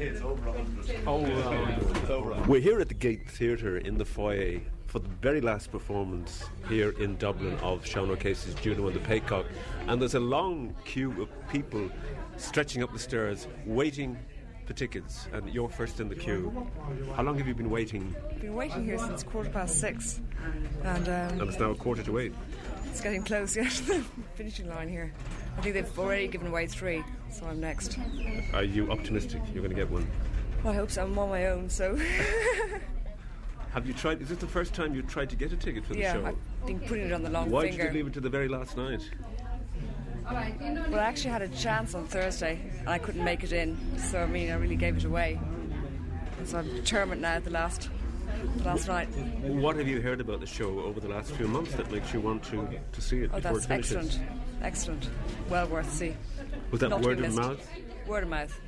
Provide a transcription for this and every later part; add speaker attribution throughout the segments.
Speaker 1: It's over 100.
Speaker 2: Oh,
Speaker 1: It's over 100. We're here at the Gate Theatre in the foyer for the very last performance here in Dublin of Sean O'Casey's Juno and the Paycock. And there's a long queue of people stretching up the stairs waiting for tickets. And you're first in the queue. How long have you been waiting?
Speaker 3: I've Been waiting here since quarter past six, and
Speaker 1: And
Speaker 3: um,
Speaker 1: it's now a quarter to eight.
Speaker 3: It's getting close. Yeah, to the finishing line here. I think they've already given away three, so I'm next.
Speaker 1: Are you optimistic you're going to get one?
Speaker 3: Well, I hope so. I'm on my own, so
Speaker 1: Have you tried? Is this the first time you tried to get a ticket for the
Speaker 3: yeah,
Speaker 1: show?
Speaker 3: I've been putting it on the long
Speaker 1: Why
Speaker 3: finger.
Speaker 1: did you leave it to the very last night?
Speaker 3: Well, I actually had a chance on Thursday, and I couldn't make it in. So I mean, I really gave it away. So I'm determined now. at The last, the right.
Speaker 1: What have you heard about the show over the last few months that makes you want to, to see it
Speaker 3: Oh,
Speaker 1: before
Speaker 3: that's
Speaker 1: it finishes?
Speaker 3: excellent, excellent. Well worth seeing.
Speaker 1: Was that
Speaker 3: Not
Speaker 1: word of
Speaker 3: missed.
Speaker 1: mouth?
Speaker 3: Word of mouth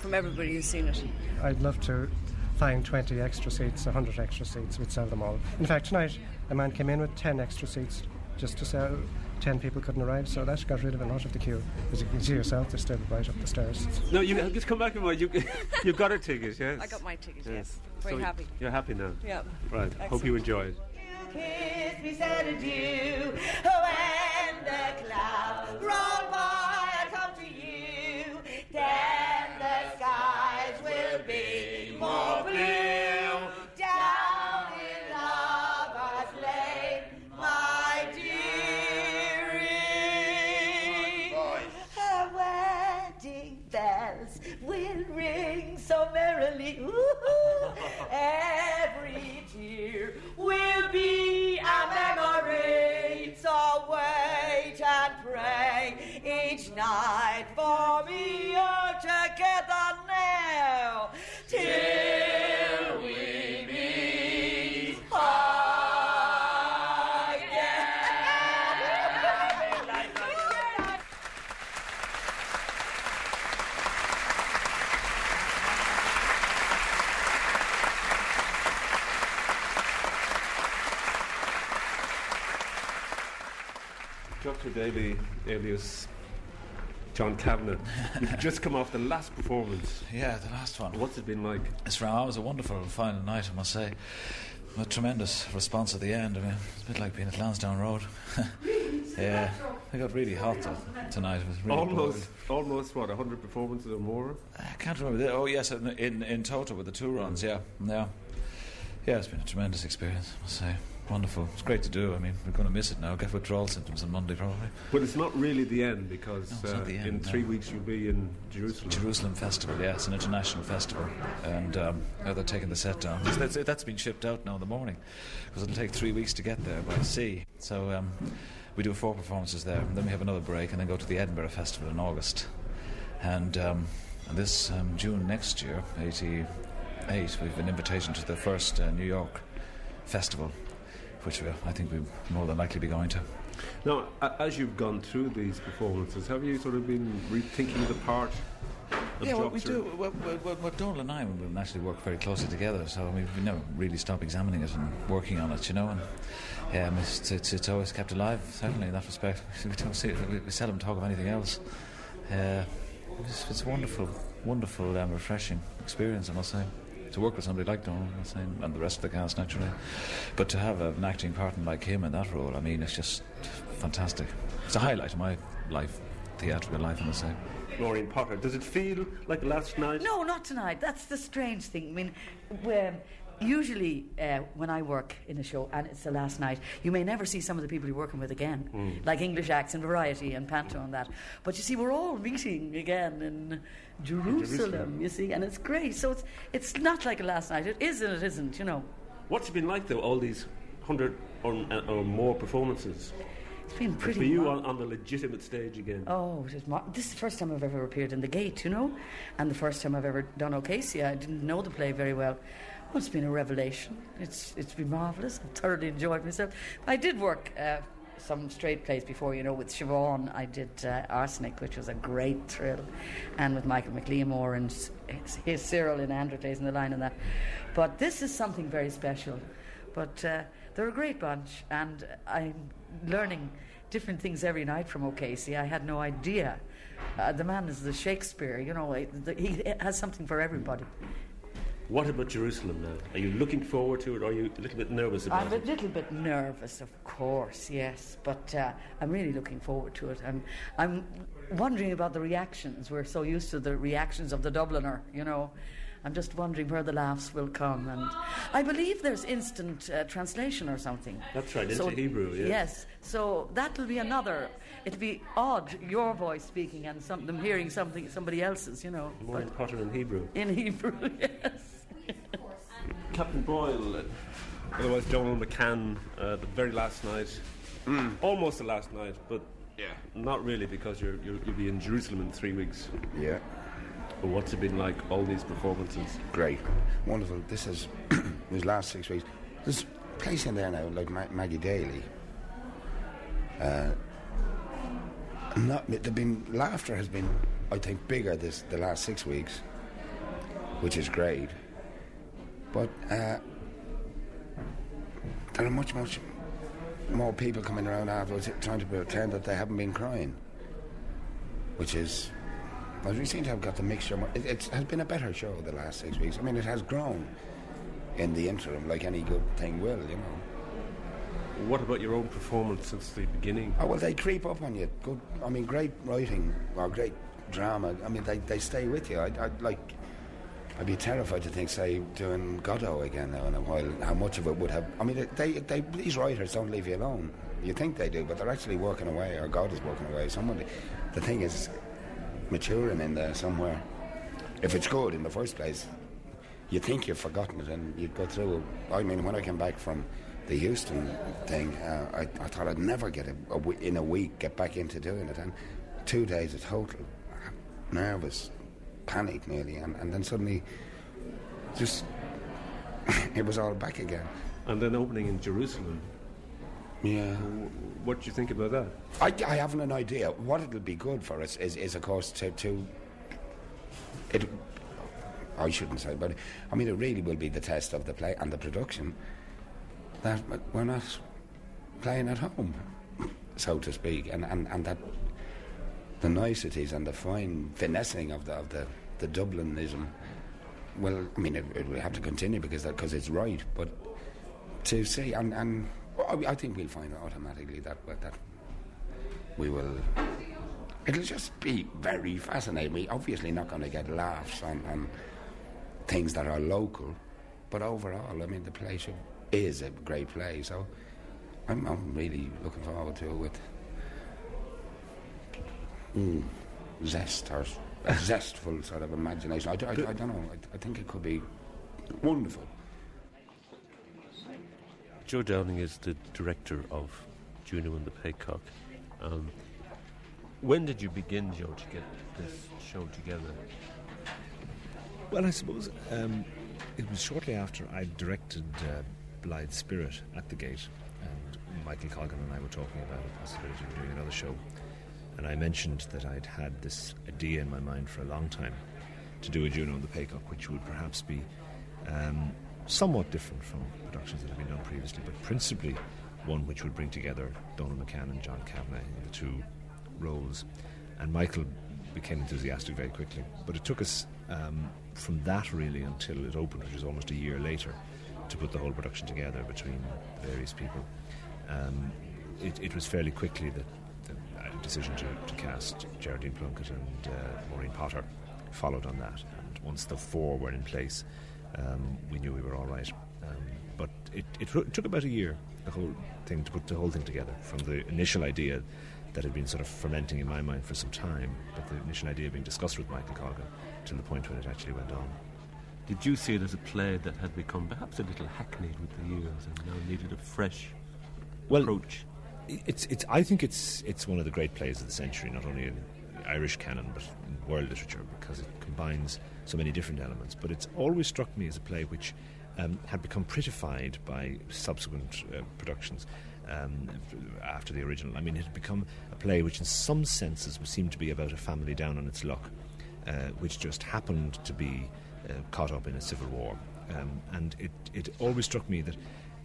Speaker 3: from everybody who's seen it.
Speaker 4: I'd love to find 20 extra seats, 100 extra seats, we'd sell them all. In fact, tonight a man came in with 10 extra seats just to sell. 10 people couldn't arrive, so that got rid of a lot of the queue. As you can see yourself, they're still right up the stairs.
Speaker 1: No, you just come back and you you got a ticket, yes.
Speaker 3: I got my ticket. Yes, very
Speaker 1: So
Speaker 3: happy.
Speaker 1: You're happy now.
Speaker 3: Yeah.
Speaker 1: Right. Hope you enjoy it.
Speaker 5: Kiss me. When oh, the clouds roll by, I
Speaker 1: Dr. Daly, alias John Kavanagh, you've just come off the last performance.
Speaker 6: Yeah, the last one.
Speaker 1: What's it been like?
Speaker 6: It's it was a wonderful final night, I must say. A tremendous response at the end. I mean, it's a bit like being at Lansdowne Road. yeah, it got really hot though, tonight. It was really
Speaker 1: almost, almost what, 100 performances or more?
Speaker 6: I can't remember. Oh yes, in, in in total with the two runs. Yeah, yeah, yeah. It's been a tremendous experience. I must say, wonderful. It's great to do. I mean, we're going to miss it now. Get withdrawal symptoms on Monday probably.
Speaker 1: But it's not really the end because
Speaker 6: No,
Speaker 1: uh,
Speaker 6: the end,
Speaker 1: in
Speaker 6: no.
Speaker 1: three weeks you'll be in Jerusalem.
Speaker 6: Jerusalem Festival, yeah, it's an international festival, and um, now they're taking the set down. That's, that's been shipped out now in the morning because it'll take three weeks to get there by sea. So um, we do four performances there, and then we have another break, and then go to the Edinburgh Festival in August. And, um, and this um, June next year, '88, we've an invitation to the first uh, New York festival, which we, I think we're more than likely be going to.
Speaker 1: Now, as you've gone through these performances, have you sort of been rethinking the part
Speaker 6: Yeah, well, we do. Well, well, well, well, Donal and I will naturally work very closely together, so we we never really stop examining it and working on it, you know. And um, it's, it's, it's always kept alive, certainly in that respect. We, don't see, we, we seldom talk of anything else. Uh, it's, it's a wonderful, wonderful, um, refreshing experience, I must say. To work with somebody like Donal, I must say, and the rest of the cast, naturally. But to have an acting partner like him in that role, I mean, it's just fantastic. It's a highlight of my life, theatrical life, I must say.
Speaker 1: Maureen Potter, does it feel like last night?
Speaker 5: No, not tonight. That's the strange thing. I mean, usually uh, when I work in a show and it's the last night, you may never see some of the people you're working with again,
Speaker 1: Mm.
Speaker 5: like English acts and variety and panto and that. But you see, we're all meeting again in Jerusalem,
Speaker 1: Jerusalem.
Speaker 5: you see, and it's great. So it's it's not like a last night. It is and it isn't, you know.
Speaker 1: What's it been like, though, all these 100 or, uh, or more performances?
Speaker 5: It's been pretty.
Speaker 1: for you on, on the legitimate stage again.
Speaker 5: Oh, mar- this is the first time I've ever appeared in the gate, you know, and the first time I've ever done O'Casey. I didn't know the play very well. Well, it's been a revelation. It's it's been marvelous. I've thoroughly enjoyed myself. I did work uh, some straight plays before, you know, with Siobhan. I did uh, Arsenic, which was a great thrill, and with Micheál Mac Liammóir and his Cyril in Androcles and the line and that. But this is something very special. But uh, they're a great bunch, and I'm learning different things every night from O'Casey. I had no idea
Speaker 7: Uh, the man is the Shakespeare, you know, he has something for everybody.
Speaker 1: What about Jerusalem now? Are you looking forward to it or are you a little bit nervous about
Speaker 7: I'm
Speaker 1: it?
Speaker 7: I'm a little bit nervous, of course, yes, but uh, I'm really looking forward to it. I'm, I'm wondering about the reactions. We're so used to the reactions of the Dubliner, you know. I'm just wondering where the laughs will come. And I believe there's instant uh, translation or something.
Speaker 1: That's right, into so, Hebrew, yes.
Speaker 7: Yes, so that'll be another. It'll be odd, your voice speaking and some, them hearing something somebody else's, you know.
Speaker 1: More but Potter in Hebrew.
Speaker 7: In Hebrew, yes.
Speaker 1: Captain Boyle, otherwise Donal McCann, uh, the very last night, mm. almost the last night, but yeah. not really because you're, you will be in Jerusalem in three weeks.
Speaker 8: Yeah.
Speaker 1: But what's it been like, all these performances?
Speaker 8: Great. Wonderful. This is, these last six weeks, there's a place in there now, like Ma- Maggie Daly. Uh, not, there been, laughter has been, I think, bigger this the last six weeks, which is great. But uh, there are much, much more people coming around afterwards trying to pretend that they haven't been crying, which is well, we seem to have got the mixture. It, it, has been a better show the last six weeks. I mean, it has grown in the interim, like any good thing will, you know.
Speaker 1: What about your own performance since the beginning?
Speaker 8: Oh well, they creep up on you. Good. I mean, great writing or great drama. I mean, they, they stay with you. I, I like. I'd be terrified to think, say, doing Godot again now in a while. How much of it would have? I mean, they, they these writers don't leave you alone. You think they do, but they're actually working away, or God is working away. Somebody. The thing is, maturing in there somewhere. If it's good in the first place, you think you've forgotten it and you go through. I mean, when I came back from the Houston thing, uh, I, I, thought I'd never get a, a in a week get back into doing it, and two days of total nervous, panic nearly, and, and then suddenly, just it was all back again.
Speaker 1: And then opening in Jerusalem.
Speaker 8: Yeah.
Speaker 1: What do you think about that?
Speaker 8: I, I haven't an idea. What it'll be good for us is, is of course, to, to it. I shouldn't say, but I mean, it really will be the test of the play and the production that we're not playing at home, so to speak, and, and, and that the niceties and the fine finessing of the of the, the Dublinism. Well, I mean, it, it will have to continue because that because it's right, but to see and and I think we'll find automatically that that we will. It'll just be very fascinating. We're obviously not going to get laughs on, on things that are local, but overall, I mean, the play is a great play. So I'm, I'm really looking forward to it mm, zest or a zestful sort of imagination. I, I, I don't know. I, I think it could be wonderful.
Speaker 1: Joe Dowling is the director of Juno and the Paycock. Um, when did you begin, Joe, to get this show together?
Speaker 9: Well, I suppose um, it was shortly after I directed uh, Blithe Spirit at the Gate, and Michael Colgan and I were talking about the possibility of doing another show. And I mentioned that I'd had this idea in my mind for a long time to do a Juno and the Paycock, which would perhaps be um, somewhat different from productions that have been done previously, but principally one which would bring together Donal McCann and John Kavanagh in the two roles. And Michael became enthusiastic very quickly. But it took us um, from that really until it opened, which was almost a year later, to put the whole production together between the various people. Um, it, it, was fairly quickly that decision to, to cast Geraldine Plunkett and uh, Maureen Potter followed on that. And once the four were in place, um, we knew we were all right. Um, but it, it, it, took about a year, the whole thing, to put the whole thing together from the initial idea that had been sort of fermenting in my mind for some time, but the initial idea being discussed with Michael Colgan to the point when it actually went on.
Speaker 1: Did you see it as a play that had become perhaps a little hackneyed with the years and now needed a fresh
Speaker 9: well,
Speaker 1: approach?
Speaker 9: It's, it's, I think it's, it's one of the great plays of the century, not only in Irish canon but in world literature, because it combines so many different elements. But it's always struck me as a play which um, had become prettified by subsequent uh, productions. Um, after the original. I mean, it had become a play which, in some senses, seemed to be about a family down on its luck, uh, which just happened to be uh, caught up in a civil war. Um, and it, it always struck me that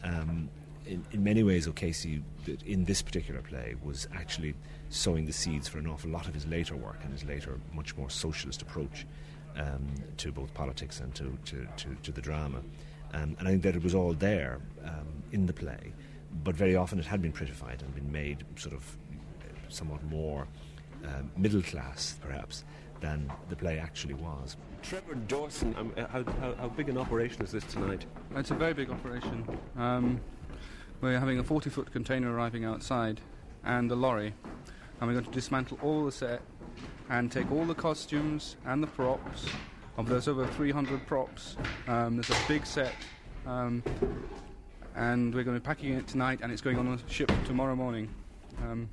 Speaker 9: um, in, in many ways, O'Casey, in this particular play, was actually sowing the seeds for an awful lot of his later work and his later, much more socialist approach um, to both politics and to, to, to, to the drama. Um, and I think that it was all there um, in the play, but very often it had been prettified and been made sort of somewhat more um, middle class, perhaps, than the play actually was.
Speaker 1: Trevor Dawson, um, uh, how, how, how, big an operation is this tonight?
Speaker 10: It's a very big operation. Um, we're having a 40 foot container arriving outside and a lorry, and we're going to dismantle all the set and take all the costumes and the props. Of there's over 300 props. Um, there's a big set, um, and we're going to be packing it tonight, and it's going on a ship tomorrow morning. Um,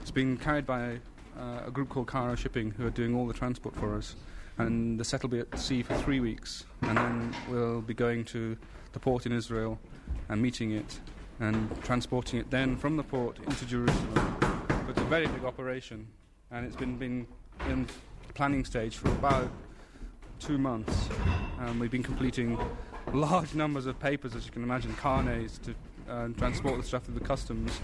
Speaker 10: it's being carried by uh, a group called Cairo Shipping, who are doing all the transport for us. And the set will be at sea for three weeks, and then we'll be going to the port in Israel and meeting it and transporting it then from the port into Jerusalem. But it's a very big operation, and it's been, been in planning stage for about two months. Um, we've been completing large numbers of papers, as you can imagine, carnets to uh, transport the stuff through the customs.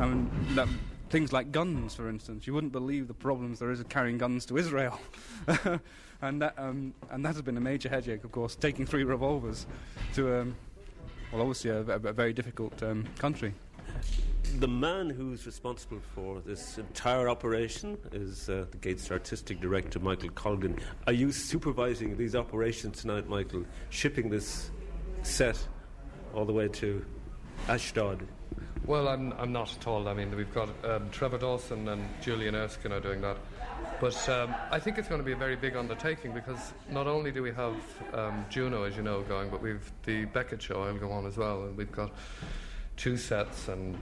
Speaker 10: Mean, that, things like guns, for instance. You wouldn't believe the problems there is of carrying guns to Israel. and, that, um, and that has been a major headache, of course, taking three revolvers to, um, well, obviously, a, a, a very difficult um, country.
Speaker 1: The man who's responsible for this entire operation is uh, the Gates artistic director, Michael Colgan. Are you supervising these operations tonight, Michael? Shipping this set all the way to Ashdod?
Speaker 11: Well, I'm, I'm not at all. I mean, we've got um, Trevor Dawson and Julian Erskine are doing that. But um, I think it's going to be a very big undertaking because not only do we have um, Juno, as you know, going, but we've the Beckett show will go on as well, and we've got two sets and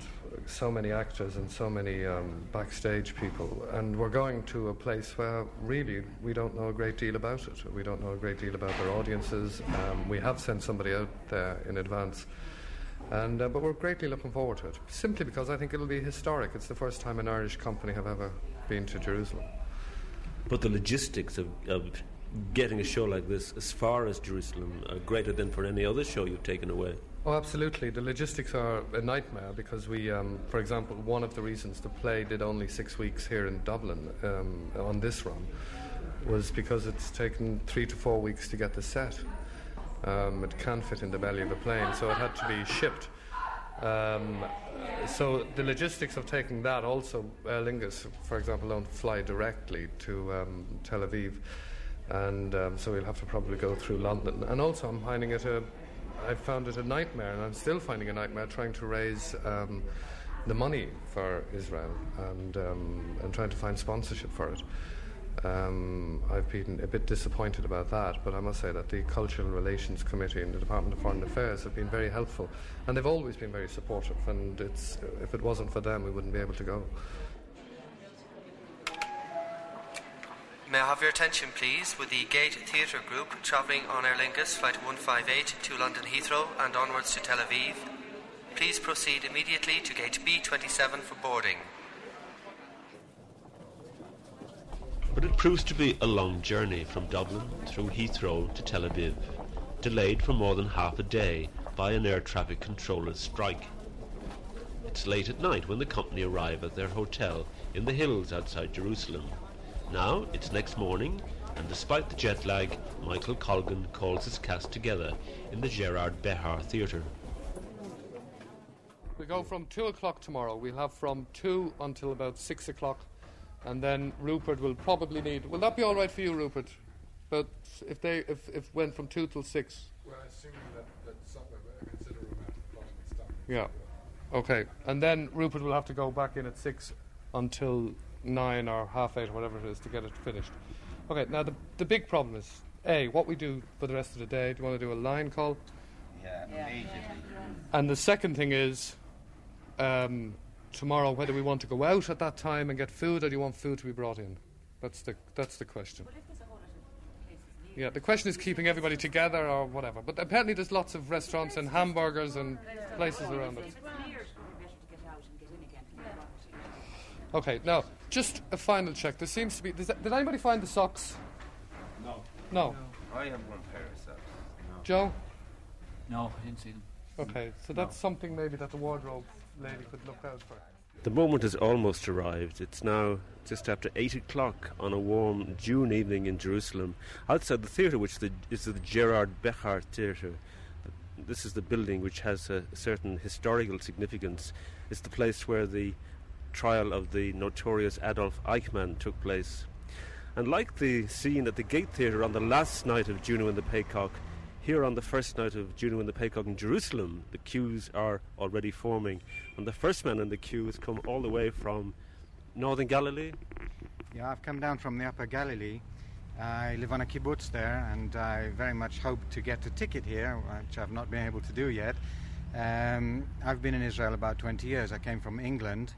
Speaker 11: so many actors and so many um, backstage people. And we're going to a place where really we don't know a great deal about it. We don't know a great deal about their audiences. Um, we have sent somebody out there in advance and, uh, but we're greatly looking forward to it, simply because I think it'll be historic. It's the first time an Irish company have ever been to Jerusalem.
Speaker 1: But the logistics of, of getting a show like this as far as Jerusalem are greater than for any other show you've taken away.
Speaker 11: Oh, absolutely. The logistics are a nightmare because we, um, for example, one of the reasons the play did only six weeks here in Dublin um, on this run was because it's taken three to four weeks to get the set. Um, it can't fit in the belly of a plane, so it had to be shipped. Um, so the logistics of taking that also, Aer Lingus, for example, don't fly directly to um, Tel Aviv, and um, so we'll have to probably go through London. And also, I'm finding it a, I found it a nightmare, and I'm still finding a nightmare trying to raise um, the money for Israel and um, and trying to find sponsorship for it. Um, I've been a bit disappointed about that, but I must say that the Cultural Relations Committee in the Department of Foreign Affairs have been very helpful, and they've always been very supportive. And it's, if it wasn't for them, we wouldn't be able to go.
Speaker 12: May I have your attention, please, with the Gate Theatre Group travelling on Aer Lingus Flight 158 to London Heathrow and onwards to Tel Aviv. Please proceed immediately to Gate B27 for boarding.
Speaker 1: But it proves to be a long journey from Dublin through Heathrow to Tel Aviv, delayed for more than half a day by an air traffic controller's strike. It's late at night when the company arrive at their hotel in the hills outside Jerusalem. Now it's next morning, and despite the jet lag, Michael Colgan calls his cast together in the Gerard Behar Theatre.
Speaker 11: We go from 2 o'clock tomorrow. We'll have from 2 until about 6 o'clock and then Rupert will probably need. Will that be all right for you, Rupert? But if they if if went from two till six.
Speaker 13: Well, assuming that that some a considerable amount of plotting is done.
Speaker 11: Yeah. Okay, and then Rupert will have to go back in at six until nine or half eight or whatever it is to get it finished. Okay, now the the big problem is a what we do for the rest of the day. Do you want to do a line call?
Speaker 8: Yeah, yeah. immediately.
Speaker 11: And the second thing is. Um, tomorrow whether we want to go out at that time and get food or do you want food to be brought in? That's the, that's the question. Yeah, the question is keeping everybody together or whatever. But apparently there's lots of restaurants and hamburgers and places around it. Okay, now, just a final check. There seems to be. That, did anybody find the socks?
Speaker 8: No.
Speaker 11: No.
Speaker 8: I have one pair of socks.
Speaker 11: No. Joe?
Speaker 6: No, I didn't see them.
Speaker 11: Okay, so that's something maybe that the wardrobe lady could look out for.
Speaker 1: The moment has almost arrived. It's now just after 8 o'clock on a warm June evening in Jerusalem. Outside the theatre, which the, is the Gerard Behar Theatre, this is the building which has a certain historical significance. It's the place where the trial of the notorious Adolf Eichmann took place. And like the scene at the Gate Theatre on the last night of Juno and the Paycock, here on the first night of Juno and the Paycock in Jerusalem, the queues are already forming. And the first man in the queue has come all the way from northern Galilee.
Speaker 14: Yeah, I've come down from the Upper Galilee. I live on a kibbutz there, and I very much hope to get a ticket here, which I've not been able to do yet. Um, I've been in Israel about 20 years. I came from England,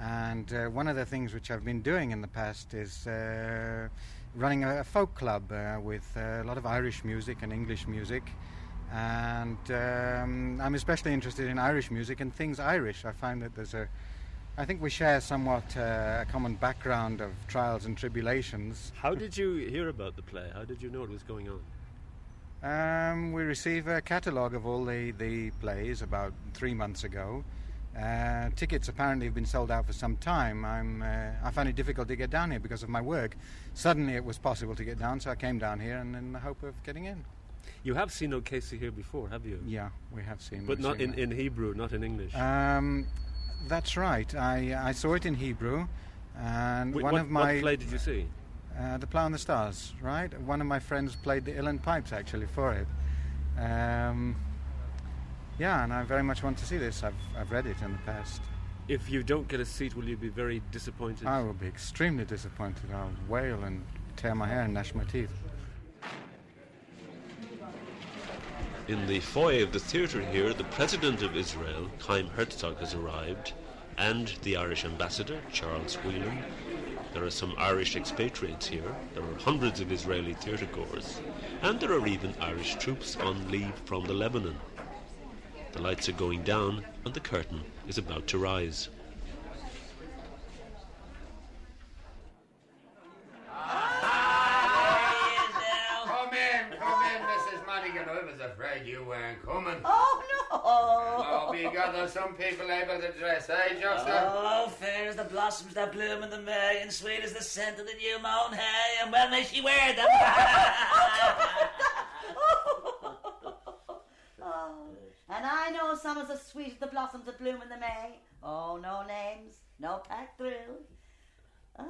Speaker 14: and uh, one of the things which I've been doing in the past is uh, running a, folk club uh, with a lot of Irish music and English music. And um, I'm especially interested in Irish music and things Irish. I find that there's a I think we share somewhat uh, a common background of trials and tribulations.
Speaker 1: How did you hear about the play? How did you know it was going on?
Speaker 14: Um, we received a catalogue of all the, the plays about three months ago. Uh, tickets apparently have been sold out for some time. I'm, uh, I find it difficult to get down here because of my work. Suddenly it was possible to get down, so I came down here and in the hope of getting in.
Speaker 1: You have seen O'Casey here before, have you?
Speaker 14: Yeah, we have seen.
Speaker 1: But not in, in Hebrew, not in English.
Speaker 14: Um, that's right. I, I saw it in Hebrew, and
Speaker 1: Wait,
Speaker 14: one
Speaker 1: what,
Speaker 14: of my
Speaker 1: what play did you see?
Speaker 14: Uh, the Plough and the Stars. Right. One of my friends played the Uilleann Pipes actually for it. Um, yeah, and I very much want to see this. I've I've read it in the past.
Speaker 1: If you don't get a seat, will you be very disappointed?
Speaker 14: I will be extremely disappointed. I'll wail and tear my hair and gnash my teeth.
Speaker 1: In the foyer of the theatre here, the President of Israel, Chaim Herzog, has arrived, and the Irish Ambassador, Charles Whelan. There are some Irish expatriates here, there are hundreds of Israeli theatre goers, and there are even Irish troops on leave from the Lebanon. The lights are going down, and the curtain is about to rise. Come in, come in, Mrs. Madigan.
Speaker 8: I was afraid you weren't coming.
Speaker 5: Oh, no.
Speaker 8: Oh, because there's some people able to dress, eh, Joseph?
Speaker 5: Oh, fair as the blossoms that bloom in the May, and sweet as the scent of the new mown hay, and well may she wear them. and I know some as sweet as the blossoms that bloom in the May. Oh, no names, no pack through. Oh,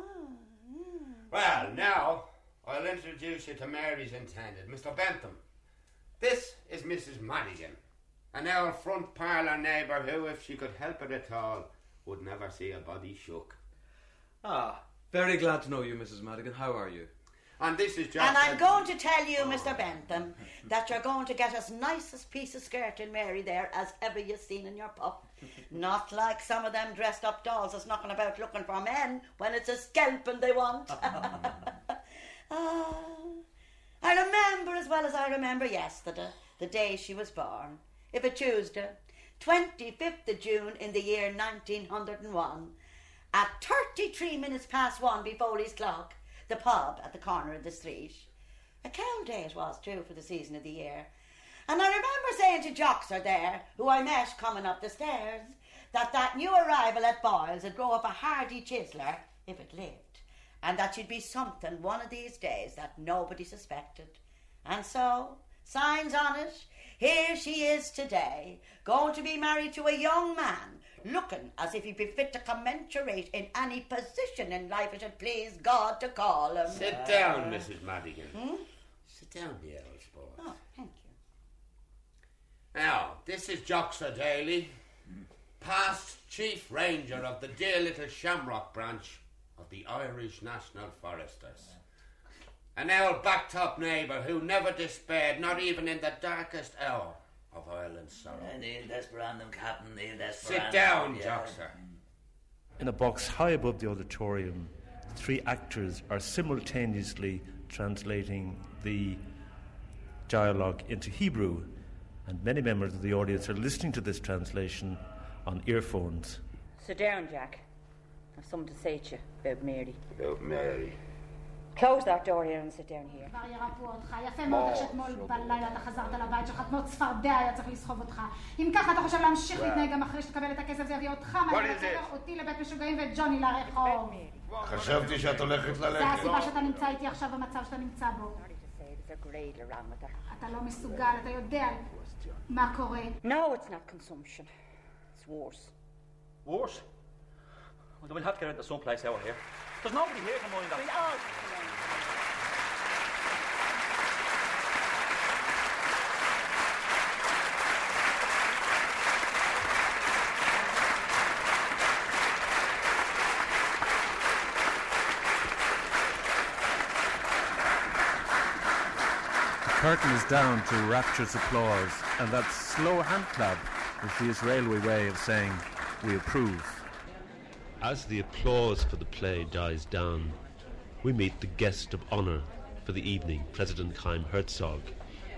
Speaker 8: yeah. Well, now I'll introduce you to Mary's intended, Mr. Bentham. This is Mrs. Madigan, an old front parlour neighbour who, if she could help it at all, would never see a body shook.
Speaker 15: Ah, very glad to know you, Mrs. Madigan. How are you?
Speaker 8: And this is just.
Speaker 5: And I'm going to tell you, Mr. Bentham, that you're going to get as nice a piece of skirt in Mary there as ever you've seen in your pup. Not like some of them dressed up dolls that's knocking about looking for men when it's a scalping they want. ah. I remember as well as I remember yesterday, the day she was born. If a Tuesday, 25th of June in the year 1901, at 33 minutes past one before his clock, the pub at the corner of the street. A cold day it was too for the season of the year. And I remember saying to Joxer there, who I met coming up the stairs, that that new arrival at Boyles would grow up a hardy chiseler if it lived and that she'd be something one of these days that nobody suspected. And so, signs on it, here she is today, going to be married to a young man, looking as if he'd be fit to commensurate in any position in life it should please God to call him.
Speaker 8: Sit down, Mrs. Madigan. Hmm? Sit down, the old sport.
Speaker 5: Oh, thank you.
Speaker 8: Now, this is Joxer Daly, past chief ranger of the dear little Shamrock branch of the Irish National Foresters. An old backtop neighbour who never despaired, not even in the darkest hour of Ireland's sorrow.
Speaker 5: Nil Desperandum, Captain, Nil Desperandum.
Speaker 8: Sit down, yeah. Joxer.
Speaker 1: In a box high above the auditorium, three actors are simultaneously translating the dialogue into Hebrew, and many members of the audience are listening to this translation on earphones.
Speaker 16: Sit down, Jack. I've something to say to you about Mary.
Speaker 8: About Mary.
Speaker 16: Close that door here and sit down here.
Speaker 17: כבר ירפאו אותך. יפה מאוד איך שאתמול בלילה אתה חזרת לבית שלך כמו צפרדע היה צריך לסחוב אותך. אם ככה אתה חושב להמשיך להתנהג גם אחרי שתקבל את הכסף זה יביא אותך מהר לחדר, אותי לבית משוגעים ואת ג'וני לרחוב.
Speaker 18: חשבתי שאת הולכת
Speaker 17: זה
Speaker 18: ללכת.
Speaker 17: הסיבה שאתה נמצא איתי עכשיו במצב שאתה נמצא בו. אתה לא מסוגל, אתה יודע מה קורה.
Speaker 16: No, it's not consumption. It's worse.
Speaker 19: Worse? Well, then we'll have to get into some place out here. There's nobody here to mind that.
Speaker 20: The curtain is down to rapturous applause, and that slow hand clap is the Israeli way of saying, we approve.
Speaker 1: As the applause for the play dies down, we meet the guest of honour for the evening, President Chaim Herzog.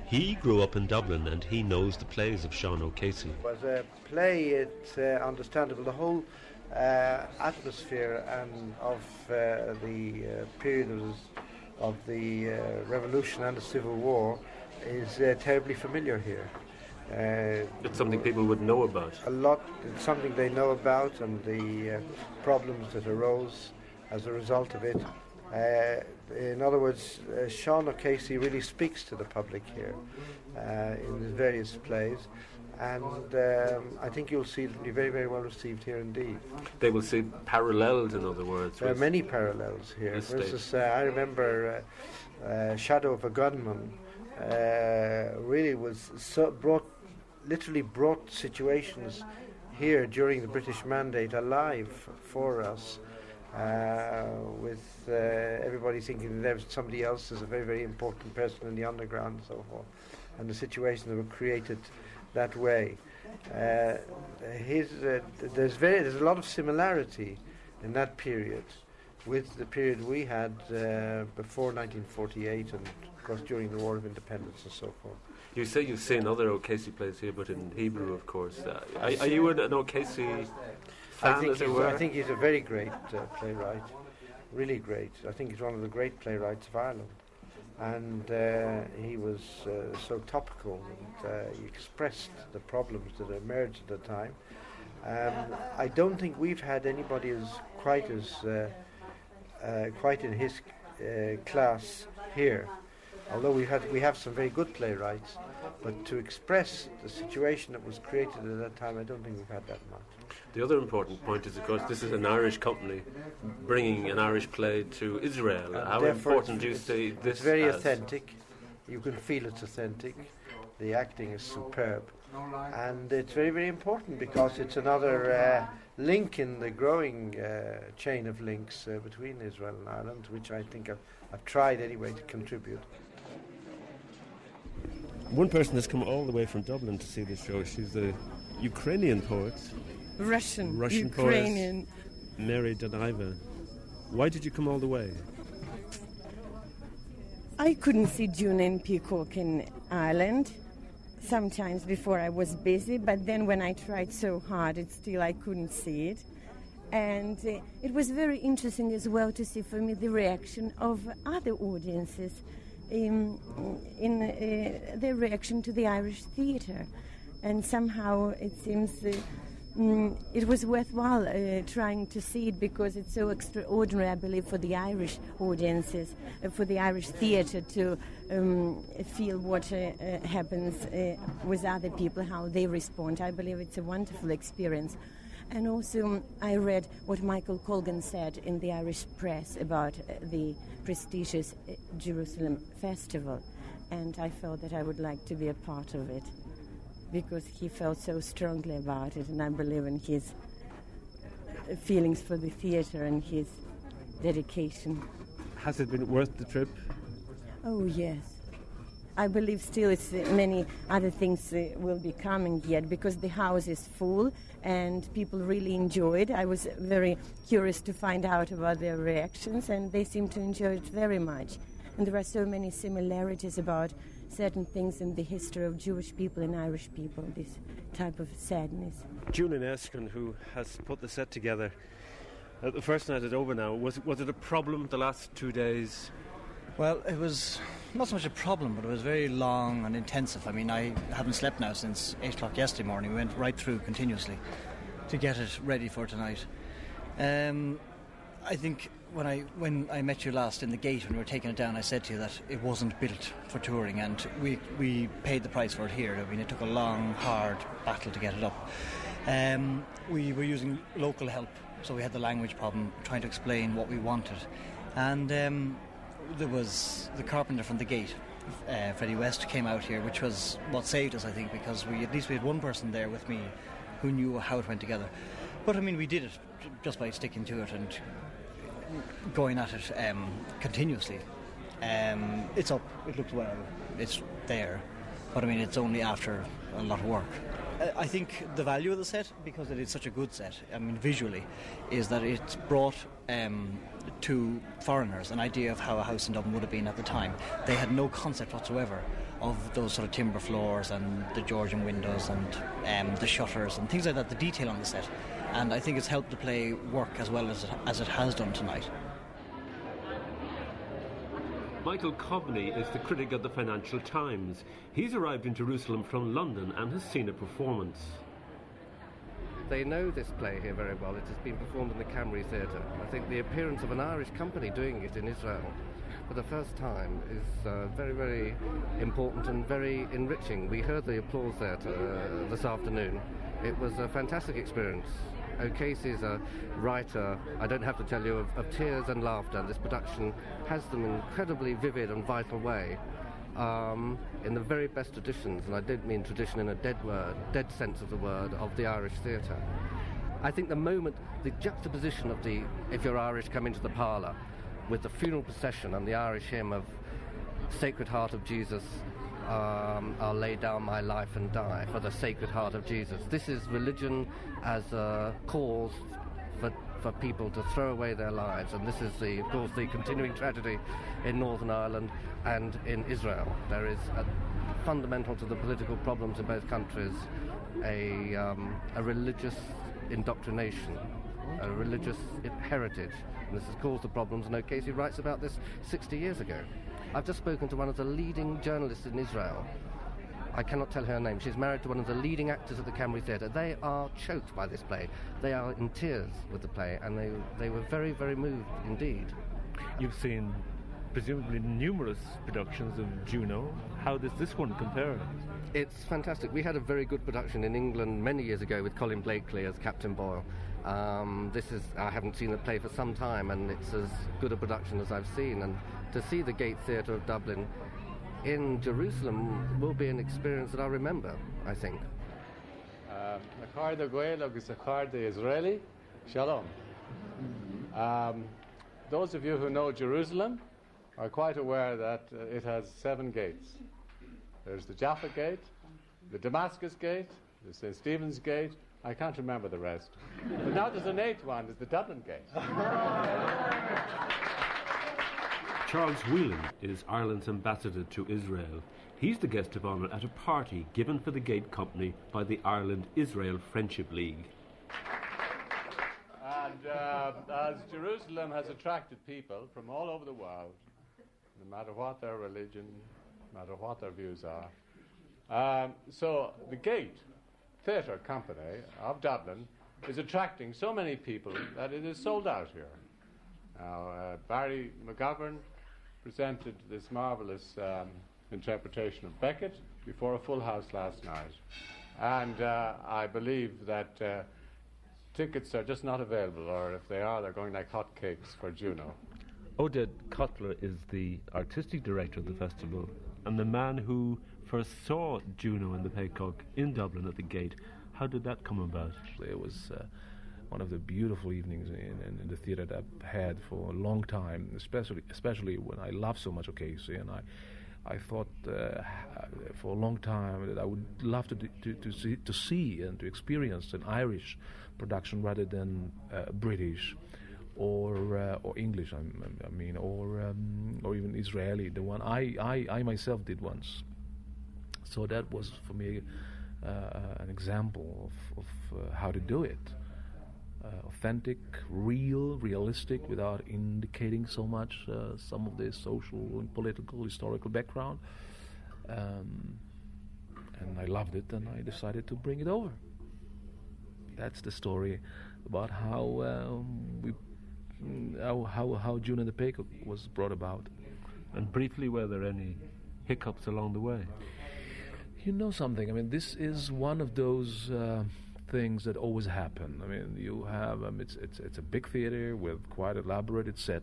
Speaker 1: He grew up in Dublin and he knows the plays of Sean O'Casey.
Speaker 21: It was a play, it's uh, understandable. The whole uh, atmosphere and of uh, the uh, period of, the uh, Revolution and the Civil War is uh, terribly familiar here. Uh,
Speaker 1: It's something people would know about.
Speaker 21: a lot, it's something they know about and the uh, problems that arose as a result of it. Uh, in other words, uh, Sean O'Casey really speaks to the public here uh, in his various plays, and um, I think you'll see it be very, very well received here indeed.
Speaker 1: They will see parallels, in other words.
Speaker 21: There are many parallels here. For instance, uh, I remember Shadow of a Gunman uh, really was so brought, literally brought situations here during the British Mandate alive for us. Uh, with uh, everybody thinking that somebody else is a very, very important person in the underground and so forth, and the situations that were created that way. Uh, his, uh, there's very there's a lot of similarity in that period with the period we had uh, before 1948 and of course during the War of Independence and so forth.
Speaker 1: You say you've seen other O'Casey plays here, but in Hebrew, of course. Uh, are, are you an, an O'Casey
Speaker 21: I
Speaker 1: fan,
Speaker 21: think,
Speaker 1: as it
Speaker 21: he's,
Speaker 1: were?
Speaker 21: I think he's a very great uh, playwright, really great. I think he's one of the great playwrights of Ireland. And uh, he was uh, so topical and uh, he expressed the problems that emerged at the time. Um, I don't think we've had anybody as quite as uh, uh, quite in his uh, class here. Although we had we have some very good playwrights, but to express the situation that was created at that time, I don't think we've had that much.
Speaker 1: The other important point is, of course, this is an Irish company bringing an Irish play to Israel.
Speaker 21: And
Speaker 1: How important do you see
Speaker 21: it's very
Speaker 1: as?
Speaker 21: authentic. You can feel it's authentic. The acting is superb, and it's very, very important because it's another uh, link in the growing uh, chain of links uh, between Israel and Ireland, which I think I've, I've tried anyway to contribute.
Speaker 1: One person has come all the way from Dublin to see this show. She's the Ukrainian poet,
Speaker 22: Russian,
Speaker 1: Russian
Speaker 22: Ukrainian.
Speaker 1: poet, Mary Danaiva. Why did you come all the way?
Speaker 22: I couldn't see June and Peacock in Ireland. Sometimes before I was busy, but then when I tried so hard, it still I couldn't see it. And uh, it was very interesting as well to see for me the reaction of other audiences in, in uh, their reaction to the Irish theatre. And somehow it seems uh, mm, it was worthwhile uh, trying to see it because it's so extraordinary, I believe, for the Irish audiences, uh, for the Irish theatre to um, feel what uh, uh, happens with other people, how they respond. I believe it's a wonderful experience. And also, um, I read what Michael Colgan said in the Irish press about uh, the prestigious uh, Jerusalem Festival, and I felt that I would like to be a part of it because he felt so strongly about it, and I believe in his uh, feelings for the theatre and his dedication.
Speaker 1: Has it been worth the trip?
Speaker 22: Oh, yes. I believe still it's many other things will be coming yet because the house is full and people really enjoy it. I was very curious to find out about their reactions and they seem to enjoy it very much. And there are so many similarities about certain things in the history of Jewish people and Irish people, this type of sadness.
Speaker 1: Julian Erskine, who has put the set together, Uh, the first night is over now. Was was it a problem the last two days?
Speaker 23: Well, it was not so much a problem, but it was very long and intensive. I mean, I haven't slept now since 8 o'clock yesterday morning. We went right through continuously to get it ready for tonight. Um, I think when I when I met you last in the gate when we were taking it down, I said to you that it wasn't built for touring, and we we paid the price for it here. I mean, it took a long, hard battle to get it up. Um, we were using local help, so we had the language problem, trying to explain what we wanted, and um, there was the carpenter from the gate. Uh, Freddie West came out here, which was what saved us, I think, because we at least we had one person there with me who knew how it went together. But I mean, we did it just by sticking to it and going at it um, continuously. Um, it's up, it looks well, it's there, but I mean, it's only after a lot of work. Uh, I think the value of the set, because it is such a good set, I mean, visually, is that it's brought um, to foreigners an idea of how a house in Dublin would have been at the time. They had no concept whatsoever of those sort of timber floors and the Georgian windows and um, the shutters and things like that, the detail on the set. And I think it's helped the play work as well as it, as it has done tonight.
Speaker 1: Michael Coveney is the critic of the Financial Times. He's arrived in Jerusalem from London and has seen a performance.
Speaker 24: They know this play here very well. It has been performed in the Cameri Theatre. I think the appearance of an Irish company doing it in Israel for the first time is uh, very, very important and very enriching. We heard the applause there to, uh, this afternoon. It was a fantastic experience. O'Casey is a writer, I don't have to tell you, of, of tears and laughter. This production has them in an incredibly vivid and vital way. Um, in the very best traditions, and I don't mean tradition in a dead word, dead sense of the word, of the Irish theatre. I think the moment, the juxtaposition of the If You're Irish, Come Into the Parlour, with the funeral procession and the Irish hymn of Sacred Heart of Jesus, um, I'll lay down my life and die for the Sacred Heart of Jesus. This is religion as a cause for, for people to throw away their lives, and this is, the, of course, the continuing tragedy in Northern Ireland and in Israel. There is a fundamental to the political problems in both countries a, um, a religious indoctrination, a religious heritage. And this has caused the problems, and O'Casey writes about this 60 years ago. I've just spoken to one of the leading journalists in Israel. I cannot tell her name. She's married to one of the leading actors at the Cameri Theatre. They are choked by this play. They are in tears with the play, and they, they were very, very moved indeed.
Speaker 1: You've seen presumably numerous productions of Juno. How does this one compare?
Speaker 24: It's fantastic. We had a very good production in England many years ago with Colin Blakely as Captain Boyle. Um, this is I haven't seen the play for some time, and it's as good a production as I've seen. And to see the Gate Theatre of Dublin in Jerusalem will be an experience that I'll remember. I think.
Speaker 25: Israeli, Shalom. Um, those of you who know Jerusalem are quite aware that uh, it has seven gates. There's the Jaffa Gate, the Damascus Gate, the St. Stephen's Gate. I can't remember the rest. but now there's an eighth one, there's the Dublin Gate.
Speaker 1: Charles Whelan is Ireland's ambassador to Israel. He's the guest of honour at a party given for the Gate Company by the Ireland Israel Friendship League.
Speaker 25: And uh, as Jerusalem has attracted people from all over the world, no matter what their religion, no matter what their views are. Um, so the Gate Theatre Company of Dublin is attracting so many people that it is sold out here. Now, uh, Barry McGovern presented this marvelous um, interpretation of Beckett before a full house last night. And uh, I believe that uh, tickets are just not available, or if they are, they're going like hotcakes for Juno.
Speaker 1: Oded Kotler is the artistic director of the festival and the man who first saw Juno and the Paycock in Dublin at the gate. How did that come about?
Speaker 9: It was uh, one of the beautiful evenings in, in, in, the theatre that I've had for a long time, especially especially when I love so much O'Casey and I. I thought uh, for a long time that I would love to, to, to, see, to see and to experience an Irish production rather than uh, British or uh, or English. I, I mean, or um, or even Israeli. The one I, I, I myself did once. So that was for me uh, an example of, of uh, how to do it.
Speaker 26: Uh, authentic, real, realistic, without indicating so much uh, some of the social and political, historical background. Um, and I loved it, and I decided to bring it over. That's the story about how um, we, how, how how June and the Peacock was brought about.
Speaker 1: And briefly, were there any hiccups along the way?
Speaker 26: You know something? I mean, this is one of those uh, things that always happen. I mean, you have um, it's it's it's a big theater with quite elaborated set,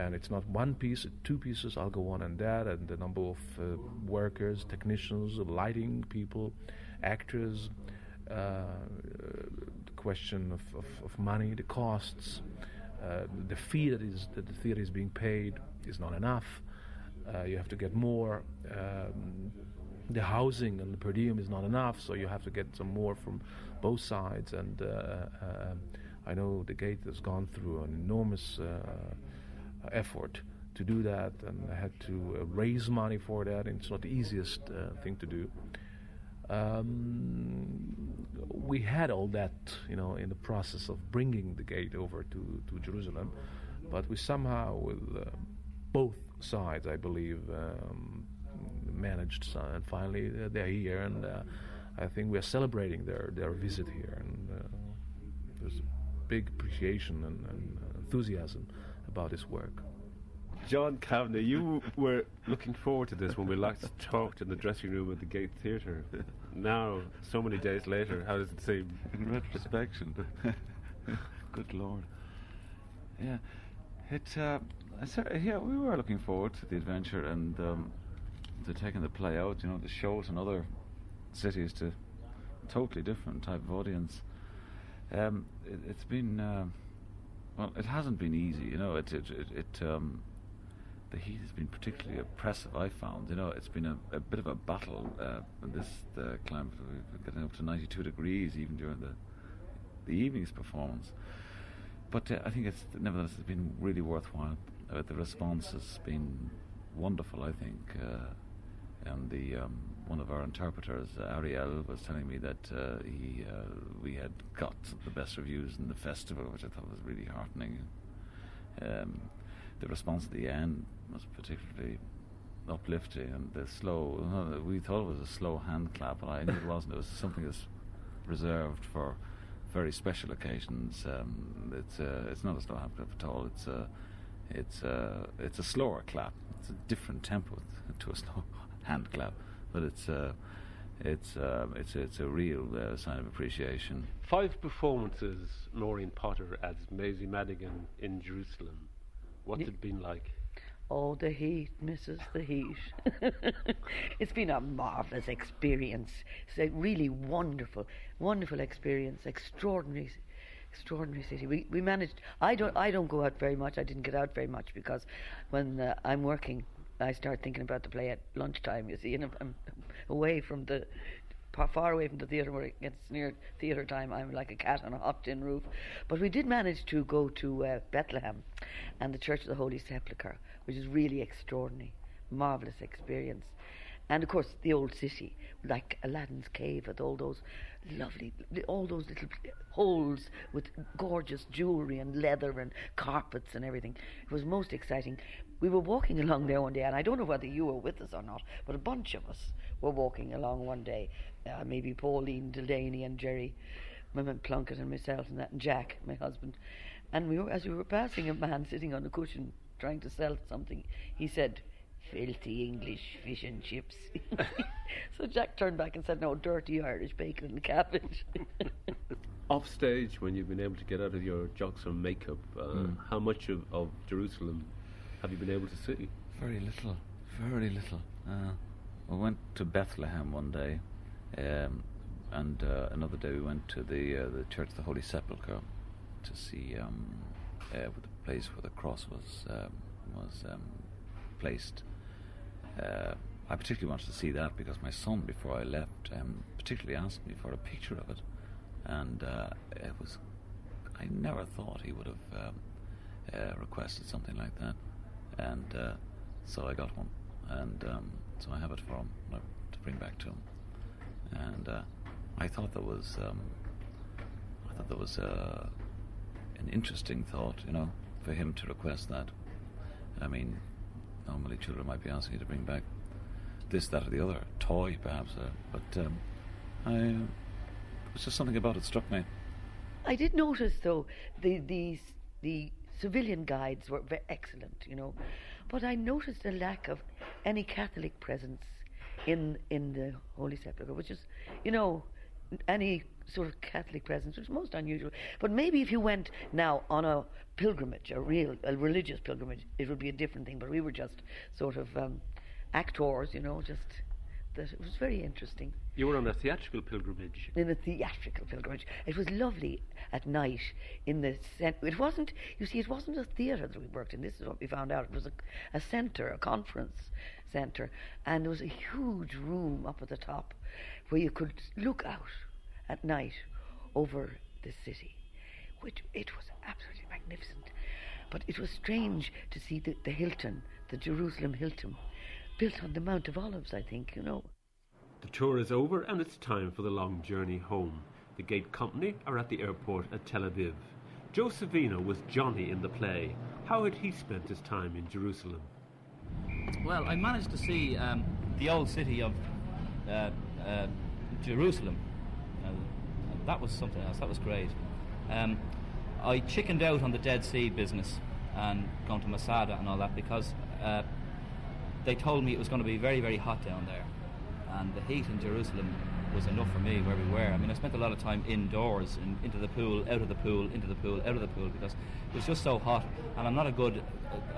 Speaker 26: and it's not one piece, two pieces. I'll go on and that, and the number of uh, workers, technicians, lighting people, actors. Uh, the question of, of, of money, the costs, uh, the fee that is that the theater is being paid is not enough. Uh, you have to get more. Um, the housing and the per diem is not enough, so you have to get some more from both sides. And uh, uh, I know the gate has gone through an enormous uh, effort to do that, and I had to raise money for that. And it's not the easiest thing to do. Um, we had all that, you know, in the process of bringing the gate over to, to Jerusalem, but we somehow, with uh, both sides, I believe, um, managed. So, and finally, uh, they're here, and uh, I think we are celebrating their their visit here, and uh, there's a big appreciation and, and enthusiasm about his work.
Speaker 1: John Kavanagh, you were looking forward to this when we last talked in the dressing room at the Gate Theatre. Now, so many days later, how does it seem?
Speaker 6: In retrospection, good lord. Yeah, it. Uh, yeah, we were looking forward to the adventure and um, to taking the play out. You know, the shows in other cities to totally different type of audience. Um, it, has been. Uh, well, it hasn't been easy. You know, it it it. it um, the heat has been particularly oppressive. I found, you know, it's been a, a bit of a battle. Uh, this the climate, we're getting up to 92 degrees even during the the evening's performance. But uh, I think it's nevertheless it's been really worthwhile. Uh, the response has been wonderful. I think, uh, and the um, one of our interpreters, uh, Ariel, was telling me that uh, he we had got the best reviews in the festival, which I thought was really heartening. Um, the response at the end was particularly uplifting and the slow. We thought it was a slow hand clap, but I knew it wasn't. It was something that's reserved for very special occasions. Um, it's uh, it's not a slow hand clap at all. It's a it's a it's a slower clap. It's a different tempo to a slow hand clap, but it's. Uh, it's uh, it's it's a real uh, sign of appreciation.
Speaker 1: Five performances, Maureen Potter as Maisie Madigan in Jerusalem. What's it been like?
Speaker 27: Oh, the heat, Mrs. The heat. it's been a marvellous experience. It's a really wonderful, wonderful experience. Extraordinary, extraordinary city. We we managed. I don't I don't go out very much. I didn't get out very much because when uh, I'm working, I start thinking about the play at lunchtime. You see, and I'm, I'm away from the far away from the theatre where it gets near theatre time. I'm like a cat on a hot tin roof. But we did manage to go to uh, Bethlehem and the Church of the Holy Sepulchre, which is really extraordinary, marvellous experience. And of course, the old city, like Aladdin's cave, with all those lovely, all those little holes with gorgeous jewellery and leather and carpets and everything. It was most exciting. We were walking along there one day, and I don't know whether you were with us or not, but a bunch of us were walking along one day, uh, maybe Pauline Delany and Jerry, Mehmet Plunkett and myself and that, and Jack, my husband. And we were, as we were passing a man sitting on a cushion trying to sell something, he said, filthy English fish and chips. so Jack turned back and said, no, dirty Irish bacon and cabbage.
Speaker 1: Off stage, when you've been able to get out of your jocks and makeup, uh, mm. how much of, of Jerusalem have you been able to see?
Speaker 6: Very little, very little. Uh, we went to Bethlehem one day, um, and uh, another day we went to the uh, the Church of the Holy Sepulchre to see um, uh, the place where the cross was um, was um, placed. Uh, I particularly wanted to see that because my son, before I left, um, particularly asked me for a picture of it, and uh, it was. I never thought he would have um, requested something like that, and so I got one, and so I have it for him uh, to bring back to him. And uh, I thought that was, um, I thought that was uh, an interesting thought, you know, for him to request that. I mean, normally children might be asking you to bring back this, that, or the other, toy perhaps, uh, but um, I, uh, it was just something about it struck me.
Speaker 27: I did notice, though, the the the civilian guides were very excellent, you know, but I noticed a lack of any Catholic presence in in the Holy Sepulchre, which is, you know, any sort of Catholic presence, which is most unusual. But maybe if you went now on a pilgrimage, a real a religious pilgrimage, it would be a different thing. But we were just sort of um, actors, you know, just that it was very interesting.
Speaker 1: You were on a theatrical pilgrimage.
Speaker 27: In a theatrical pilgrimage, it was lovely at night. In the cent- it wasn't. You see, it wasn't a theatre that we worked in. This is what we found out. It was a, a centre, a conference centre, and there was a huge room up at the top where you could look out at night over the city, which it was absolutely magnificent. But it was strange to see the, the Hilton, the Jerusalem Hilton, built on the Mount of Olives, I think, you know.
Speaker 1: The tour is over and it's time for the long journey home. The gate company are at the airport at Tel Aviv. Joe Savino was Johnny in the play. How had he spent his time in Jerusalem?
Speaker 28: Well, I managed to see um, the old city of uh, uh, Jerusalem. Uh, that was something else. That was great. Um, I chickened out on the Dead Sea business and gone to Masada and all that because uh, they told me it was going to be very, very hot down there. And the heat in Jerusalem was enough for me where we were. I mean, I spent a lot of time indoors, in, into the pool, out of the pool, into the pool, out of the pool, because it was just so hot. And I'm not a good,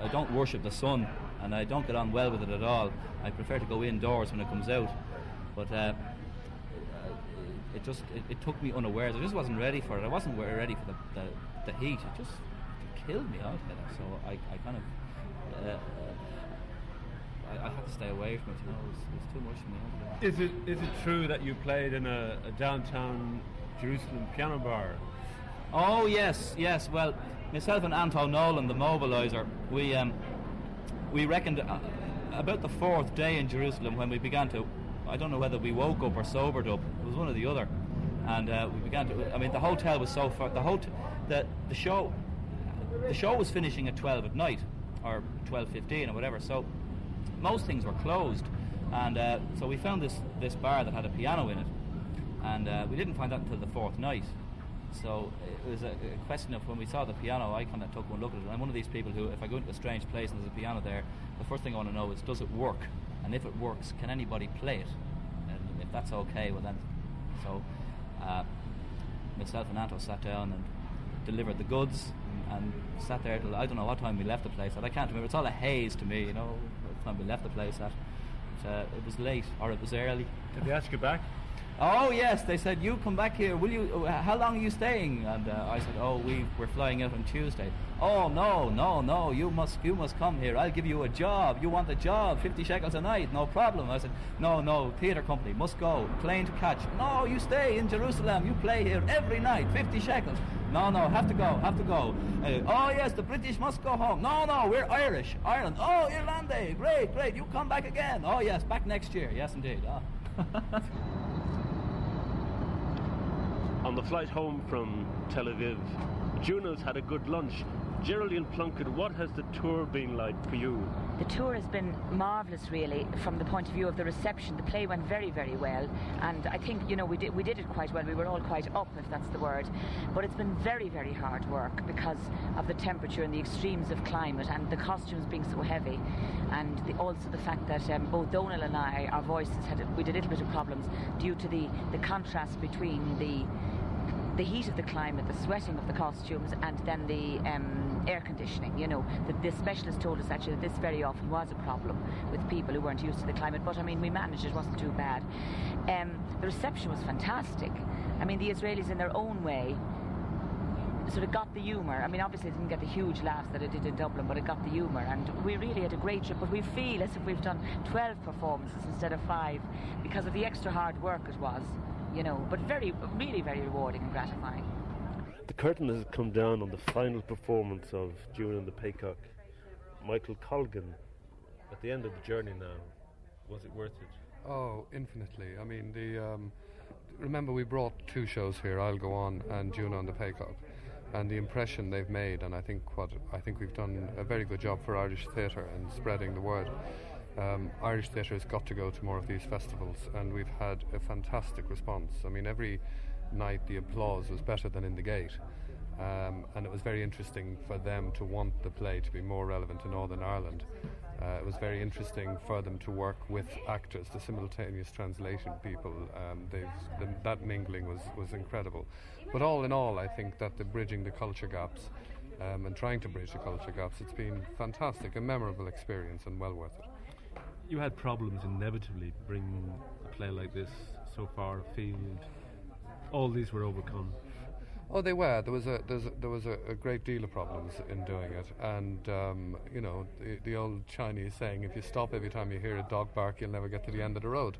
Speaker 28: I don't worship the sun, and I don't get on well with it at all. I prefer to go indoors when it comes out. But uh, it just, it, it, took me unawares. I just wasn't ready for it. I wasn't ready for the, the, the heat. It just killed me altogether. So I, I kind of, uh, I, I, had to stay away from it. You know, it was, it was too much for me.
Speaker 20: Is it is it true that you played in a, a downtown Jerusalem piano bar?
Speaker 28: Oh yes, yes. Well, myself and Anton Nolan, the mobilizer, we um, we reckoned uh, about the fourth day in Jerusalem when we began to. I don't know whether we woke up or sobered up. It was one or the other, and uh, we began to. I mean, the hotel was so far. The hotel, the the show, the show was finishing at twelve at night, or twelve fifteen or whatever. So most things were closed, and uh, so we found this this bar that had a piano in it, and uh, we didn't find that until the fourth night. So it was a, a, question of when we saw the piano, I kind of took one look at it. I'm one of these people who, if I go into a strange place and there's a piano there, the first thing I want to know is does it work, and if it works, can anybody play it? And if that's okay, well then, so uh, myself and Anto sat down and delivered the goods and, and sat there till I don't know what time we left the place. At. I can't remember. It's all a haze to me, you know. Time we left the place at. But, uh, it was late or it was early.
Speaker 20: Did they ask you back?
Speaker 28: Oh yes, they said you come back here. Will you? How long are you staying? And uh, I said, oh, we we're flying out on Tuesday. Oh no, no, no! You must you must come here. I'll give you a job. You want a job? Fifty shekels a night, no problem. I said, no, no. Theatre company must go. Plane to catch. No, you stay in Jerusalem. You play here every night. Fifty shekels. No, no, have to go, have to go. Uh, oh yes, the British must go home. No, no, we're Irish, Ireland. Oh, Irlande, great, great. You come back again. Oh yes, back next year. Yes, indeed. Oh.
Speaker 1: On the flight home from Tel Aviv, Juno's had a good lunch. Geraldine Plunkett, what has the tour been like for you?
Speaker 29: The tour has been marvellous, really, from the point of view of the reception. The play went very, very well, and I think you know we did we did it quite well. We were all quite up, if that's the word. But it's been very, very hard work because of the temperature and the extremes of climate, and the costumes being so heavy, and the, also the fact that um, both Donal and I, our voices had we had a little bit of problems due to the the contrast between the the heat of the climate, the sweating of the costumes, and then the um, air conditioning. You know, the, the specialist told us actually that this very often was a problem with people who weren't used to the climate. But I mean, we managed; it wasn't too bad. Um, the reception was fantastic. I mean, the Israelis, in their own way, sort of got the humour. I mean, obviously, it didn't get the huge laughs that it did in Dublin, but it got the humour, and we really had a great trip. But we feel as if we've done 12 performances instead of five because of the extra hard work it was you know, but very, really very rewarding and gratifying.
Speaker 1: The curtain has come down on the final performance of Juno and the Paycock. Michael Colgan, at the end of the journey now, was it worth it?
Speaker 11: Oh, infinitely. I mean, the um, remember we brought two shows here, I'll Go On and Juno and the Paycock, and the impression they've made, and I think what I think we've done a very good job for Irish theatre and spreading the word. Um, Irish theatre has got to go to more of these festivals, and we've had a fantastic response. I mean, every night the applause was better than in the gate. Um, and it was very interesting for them to want the play to be more relevant to Northern Ireland. Uh, it was very interesting for them to work with actors, the simultaneous translation people. Um, the, that mingling was, was incredible. But all in all, I think that the bridging the culture gaps um, and trying to bridge the culture gaps, it's been fantastic, a memorable experience, and well worth it.
Speaker 1: You had problems inevitably bringing a play like this so far afield. All these were overcome.
Speaker 11: Oh, they were. There was a there was a, a, great deal of problems in doing it, and um, you know the, the, old Chinese saying, "If you stop every time you hear a dog bark, you'll never get to the end of the road."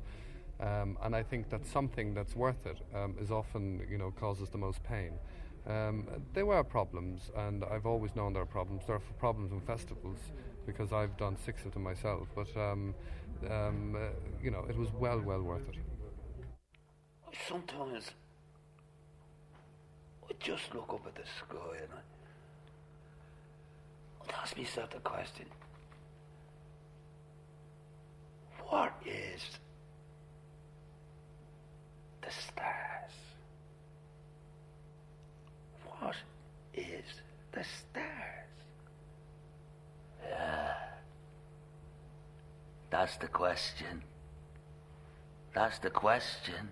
Speaker 11: Um, and I think that something that's worth it um, is often you know causes the most pain. Um, there were problems, and I've always known there are problems. There are problems in festivals because I've done six of them myself. But um, um, uh, you know, it was well, well worth it.
Speaker 30: Sometimes I just look up at the sky and I, I ask myself the question what is the stars? What is the stars? Yeah. That's the question. That's the question.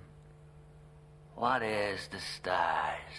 Speaker 30: What is the stars?